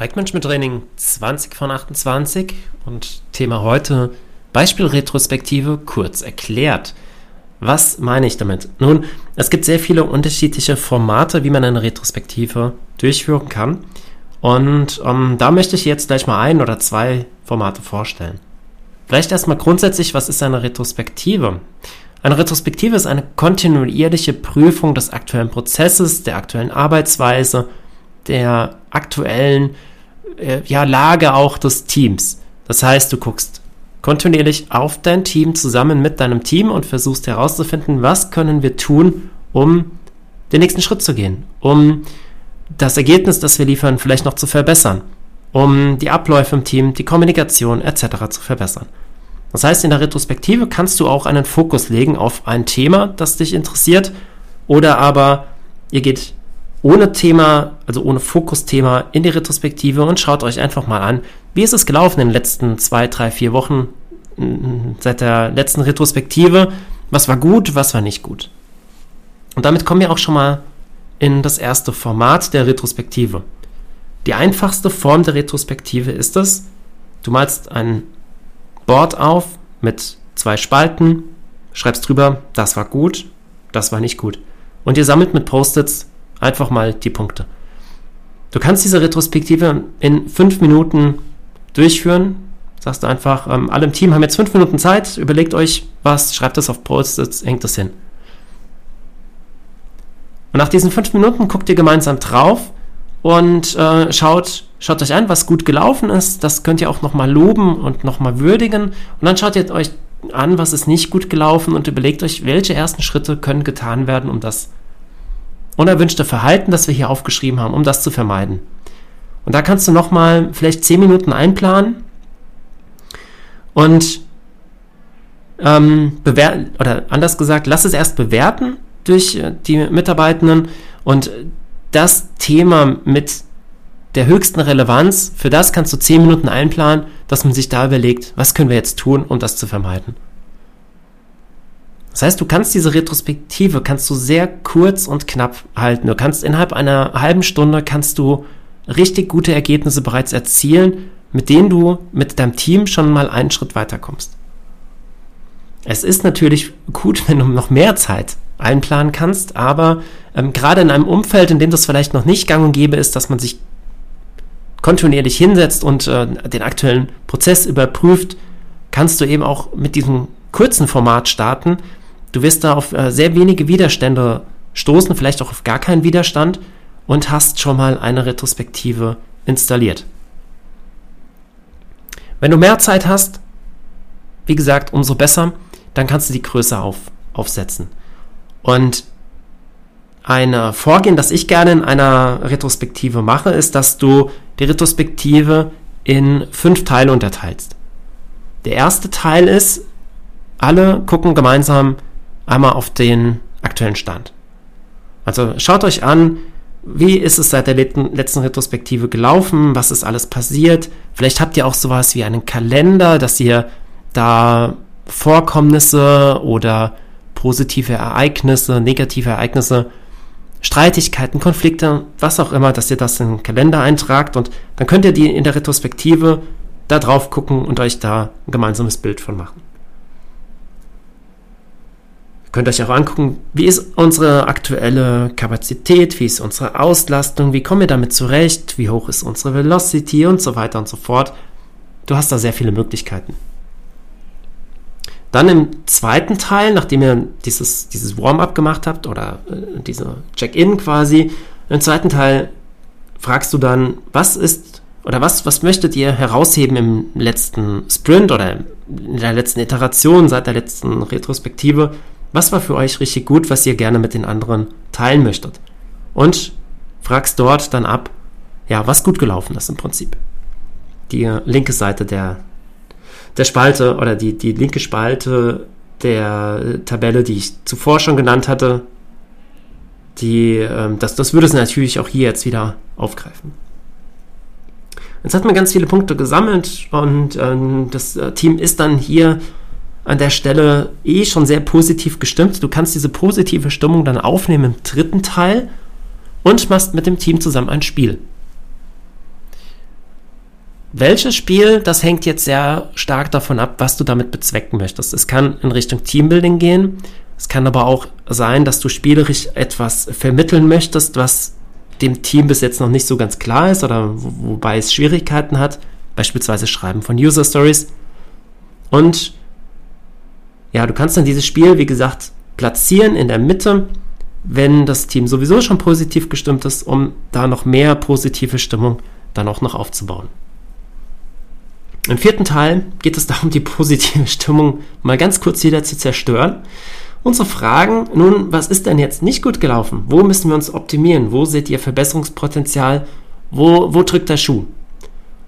Projektmanagement Training 20 von 28 und Thema heute Beispielretrospektive kurz erklärt. Was meine ich damit? Nun, es gibt sehr viele unterschiedliche Formate, wie man eine Retrospektive durchführen kann. Und ähm, da möchte ich jetzt gleich mal ein oder zwei Formate vorstellen. Vielleicht erstmal grundsätzlich, was ist eine Retrospektive? Eine Retrospektive ist eine kontinuierliche Prüfung des aktuellen Prozesses, der aktuellen Arbeitsweise, der aktuellen äh, ja, Lage auch des Teams. Das heißt, du guckst kontinuierlich auf dein Team zusammen mit deinem Team und versuchst herauszufinden, was können wir tun, um den nächsten Schritt zu gehen, um das Ergebnis, das wir liefern, vielleicht noch zu verbessern, um die Abläufe im Team, die Kommunikation etc. zu verbessern. Das heißt, in der Retrospektive kannst du auch einen Fokus legen auf ein Thema, das dich interessiert, oder aber ihr geht ohne Thema, also ohne Fokusthema in die Retrospektive und schaut euch einfach mal an, wie ist es gelaufen in den letzten zwei, drei, vier Wochen mm, seit der letzten Retrospektive. Was war gut, was war nicht gut. Und damit kommen wir auch schon mal in das erste Format der Retrospektive. Die einfachste Form der Retrospektive ist es, du malst ein Board auf mit zwei Spalten, schreibst drüber, das war gut, das war nicht gut. Und ihr sammelt mit Post-its Einfach mal die Punkte. Du kannst diese Retrospektive in fünf Minuten durchführen. Sagst du einfach, ähm, alle im Team haben jetzt fünf Minuten Zeit, überlegt euch was, schreibt das auf Post-its, hängt das hin. Und nach diesen fünf Minuten guckt ihr gemeinsam drauf und äh, schaut, schaut euch an, was gut gelaufen ist. Das könnt ihr auch nochmal loben und nochmal würdigen. Und dann schaut ihr euch an, was ist nicht gut gelaufen und überlegt euch, welche ersten Schritte können getan werden, um das unerwünschte Verhalten, das wir hier aufgeschrieben haben, um das zu vermeiden. Und da kannst du nochmal vielleicht 10 Minuten einplanen und ähm, bewerten, oder anders gesagt, lass es erst bewerten durch äh, die Mitarbeitenden und das Thema mit der höchsten Relevanz, für das kannst du 10 Minuten einplanen, dass man sich da überlegt, was können wir jetzt tun, um das zu vermeiden. Das heißt, du kannst diese Retrospektive kannst du sehr kurz und knapp halten. Du kannst innerhalb einer halben Stunde kannst du richtig gute Ergebnisse bereits erzielen, mit denen du mit deinem Team schon mal einen Schritt weiterkommst. Es ist natürlich gut, wenn du noch mehr Zeit einplanen kannst, aber ähm, gerade in einem Umfeld, in dem das vielleicht noch nicht gang und gäbe ist, dass man sich kontinuierlich hinsetzt und äh, den aktuellen Prozess überprüft, kannst du eben auch mit diesem kurzen Format starten, Du wirst da auf äh, sehr wenige Widerstände stoßen, vielleicht auch auf gar keinen Widerstand und hast schon mal eine Retrospektive installiert. Wenn du mehr Zeit hast, wie gesagt, umso besser, dann kannst du die größer auf, aufsetzen. Und ein Vorgehen, das ich gerne in einer Retrospektive mache, ist, dass du die Retrospektive in fünf Teile unterteilst. Der erste Teil ist, alle gucken gemeinsam einmal auf den aktuellen Stand. Also schaut euch an, wie ist es seit der letzten Retrospektive gelaufen, was ist alles passiert. Vielleicht habt ihr auch sowas wie einen Kalender, dass ihr da Vorkommnisse oder positive Ereignisse, negative Ereignisse, Streitigkeiten, Konflikte, was auch immer, dass ihr das in den Kalender eintragt und dann könnt ihr die in der Retrospektive da drauf gucken und euch da ein gemeinsames Bild von machen. Könnt euch auch angucken, wie ist unsere aktuelle Kapazität, wie ist unsere Auslastung, wie kommen wir damit zurecht, wie hoch ist unsere Velocity und so weiter und so fort. Du hast da sehr viele Möglichkeiten. Dann im zweiten Teil, nachdem ihr dieses, dieses Warm-up gemacht habt oder äh, diese Check-in quasi, im zweiten Teil fragst du dann, was ist oder was, was möchtet ihr herausheben im letzten Sprint oder in der letzten Iteration seit der letzten Retrospektive? Was war für euch richtig gut, was ihr gerne mit den anderen teilen möchtet? Und fragst dort dann ab, ja, was gut gelaufen ist im Prinzip. Die linke Seite der, der Spalte oder die, die linke Spalte der Tabelle, die ich zuvor schon genannt hatte, die, ähm, das, das würde es natürlich auch hier jetzt wieder aufgreifen. Jetzt hat man ganz viele Punkte gesammelt und ähm, das äh, Team ist dann hier an der Stelle eh schon sehr positiv gestimmt. Du kannst diese positive Stimmung dann aufnehmen im dritten Teil und machst mit dem Team zusammen ein Spiel. welches Spiel, das hängt jetzt sehr stark davon ab, was du damit bezwecken möchtest. Es kann in Richtung Teambuilding gehen. Es kann aber auch sein, dass du spielerisch etwas vermitteln möchtest, was dem Team bis jetzt noch nicht so ganz klar ist oder wo, wobei es Schwierigkeiten hat. Beispielsweise Schreiben von User Stories. Und ja, du kannst dann dieses Spiel, wie gesagt, platzieren in der Mitte, wenn das Team sowieso schon positiv gestimmt ist, um da noch mehr positive Stimmung dann auch noch aufzubauen. Im vierten Teil geht es darum, die positive Stimmung mal ganz kurz wieder zu zerstören und zu fragen, nun, was ist denn jetzt nicht gut gelaufen? Wo müssen wir uns optimieren? Wo seht ihr Verbesserungspotenzial? Wo, wo drückt der Schuh?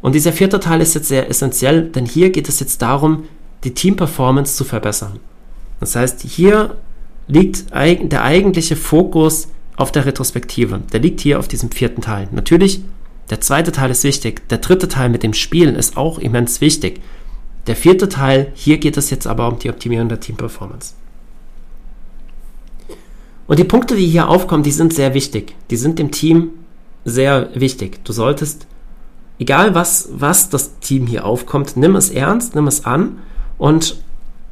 Und dieser vierte Teil ist jetzt sehr essentiell, denn hier geht es jetzt darum, die Teamperformance zu verbessern. Das heißt, hier liegt der eigentliche Fokus auf der Retrospektive. Der liegt hier auf diesem vierten Teil. Natürlich, der zweite Teil ist wichtig. Der dritte Teil mit dem Spielen ist auch immens wichtig. Der vierte Teil, hier geht es jetzt aber um die Optimierung der Teamperformance. Und die Punkte, die hier aufkommen, die sind sehr wichtig. Die sind dem Team sehr wichtig. Du solltest, egal was, was das Team hier aufkommt, nimm es ernst, nimm es an und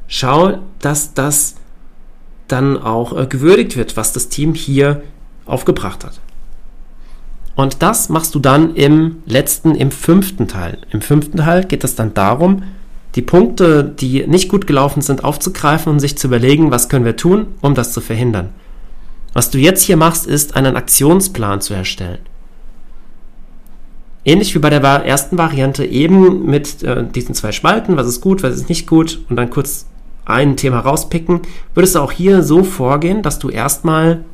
schau, dass das dann auch äh, gewürdigt wird, was das Team hier aufgebracht hat. Und das machst du dann im letzten, im fünften Teil. Im fünften Teil geht es dann darum, die Punkte, die nicht gut gelaufen sind, aufzugreifen und sich zu überlegen, was können wir tun, um das zu verhindern. Was du jetzt hier machst, ist einen Aktionsplan zu erstellen. Ähnlich wie bei der ersten Variante eben mit äh, diesen zwei Spalten, was ist gut, was ist nicht gut und dann kurz ein Thema rauspicken, würdest du auch hier so vorgehen, dass du erstmal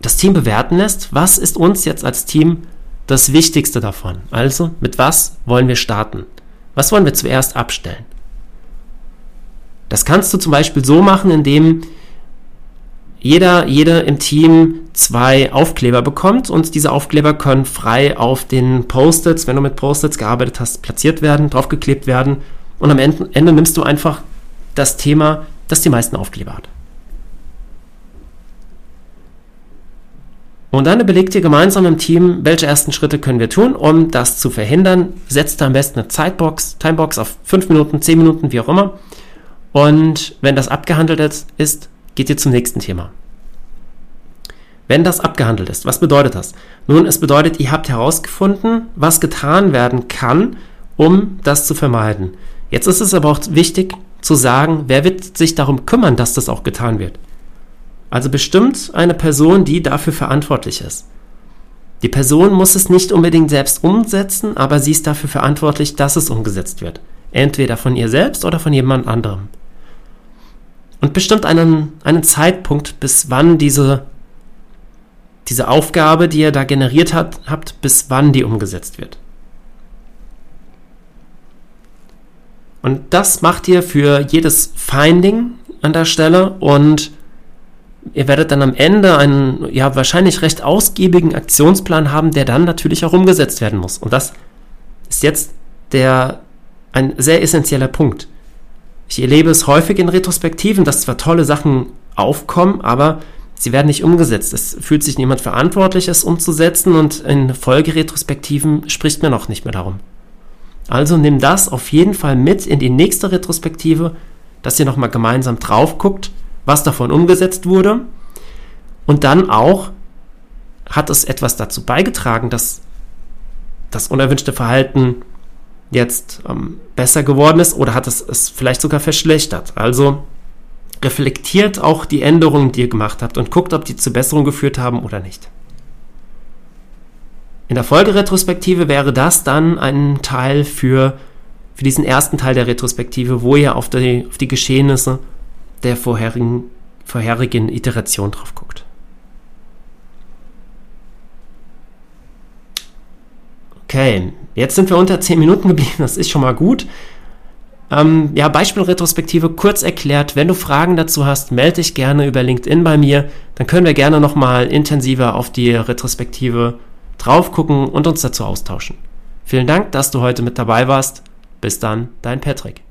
das Team bewerten lässt, was ist uns jetzt als Team das Wichtigste davon? Also, mit was wollen wir starten? Was wollen wir zuerst abstellen? Das kannst du zum Beispiel so machen, indem jeder, jeder im Team zwei Aufkleber bekommt und diese Aufkleber können frei auf den Post-its, wenn du mit Post-its gearbeitet hast, platziert werden, draufgeklebt werden und am Ende, Ende nimmst du einfach das Thema, das die meisten Aufkleber hat. Und dann überlegt ihr gemeinsam im Team, welche ersten Schritte können wir tun, um das zu verhindern. Setzt am besten eine Zeitbox, Timebox auf 5 Minuten, 10 Minuten, wie auch immer. Und wenn das abgehandelt ist, geht ihr zum nächsten Thema. Wenn das abgehandelt ist, was bedeutet das? Nun, es bedeutet, ihr habt herausgefunden, was getan werden kann, um das zu vermeiden. Jetzt ist es aber auch wichtig zu sagen, wer wird sich darum kümmern, dass das auch getan wird. Also bestimmt eine Person, die dafür verantwortlich ist. Die Person muss es nicht unbedingt selbst umsetzen, aber sie ist dafür verantwortlich, dass es umgesetzt wird. Entweder von ihr selbst oder von jemand anderem. Und bestimmt einen, einen Zeitpunkt, bis wann diese, diese Aufgabe, die ihr da generiert hat, habt, bis wann die umgesetzt wird. Und das macht ihr für jedes Finding an der Stelle und ihr werdet dann am Ende einen ja wahrscheinlich recht ausgiebigen Aktionsplan haben, der dann natürlich auch umgesetzt werden muss. Und das ist jetzt der ein sehr essentieller Punkt. Ich erlebe es häufig in Retrospektiven, dass zwar tolle Sachen aufkommen, aber sie werden nicht umgesetzt. Es fühlt sich niemand verantwortlich, es umzusetzen und in Folgeretrospektiven spricht man auch nicht mehr darum. Also nimm das auf jeden Fall mit in die nächste Retrospektive, dass ihr nochmal gemeinsam drauf guckt was davon umgesetzt wurde. Und dann auch, hat es etwas dazu beigetragen, dass das unerwünschte Verhalten jetzt ähm, besser geworden ist oder hat es es vielleicht sogar verschlechtert. Also reflektiert auch die Änderungen, die ihr gemacht habt und guckt, ob die zu Besserung geführt haben oder nicht. In der Folgeretrospektive wäre das dann ein Teil für, für diesen ersten Teil der Retrospektive, wo ihr auf die, auf die Geschehnisse der vorherigen, vorherigen Iteration drauf guckt. Okay, jetzt sind wir unter 10 Minuten geblieben, das ist schon mal gut. Ähm, ja, Beispielretrospektive kurz erklärt. Wenn du Fragen dazu hast, melde dich gerne über LinkedIn bei mir. Dann können wir gerne nochmal intensiver auf die Retrospektive drauf gucken und uns dazu austauschen. Vielen Dank, dass du heute mit dabei warst. Bis dann, dein Patrick.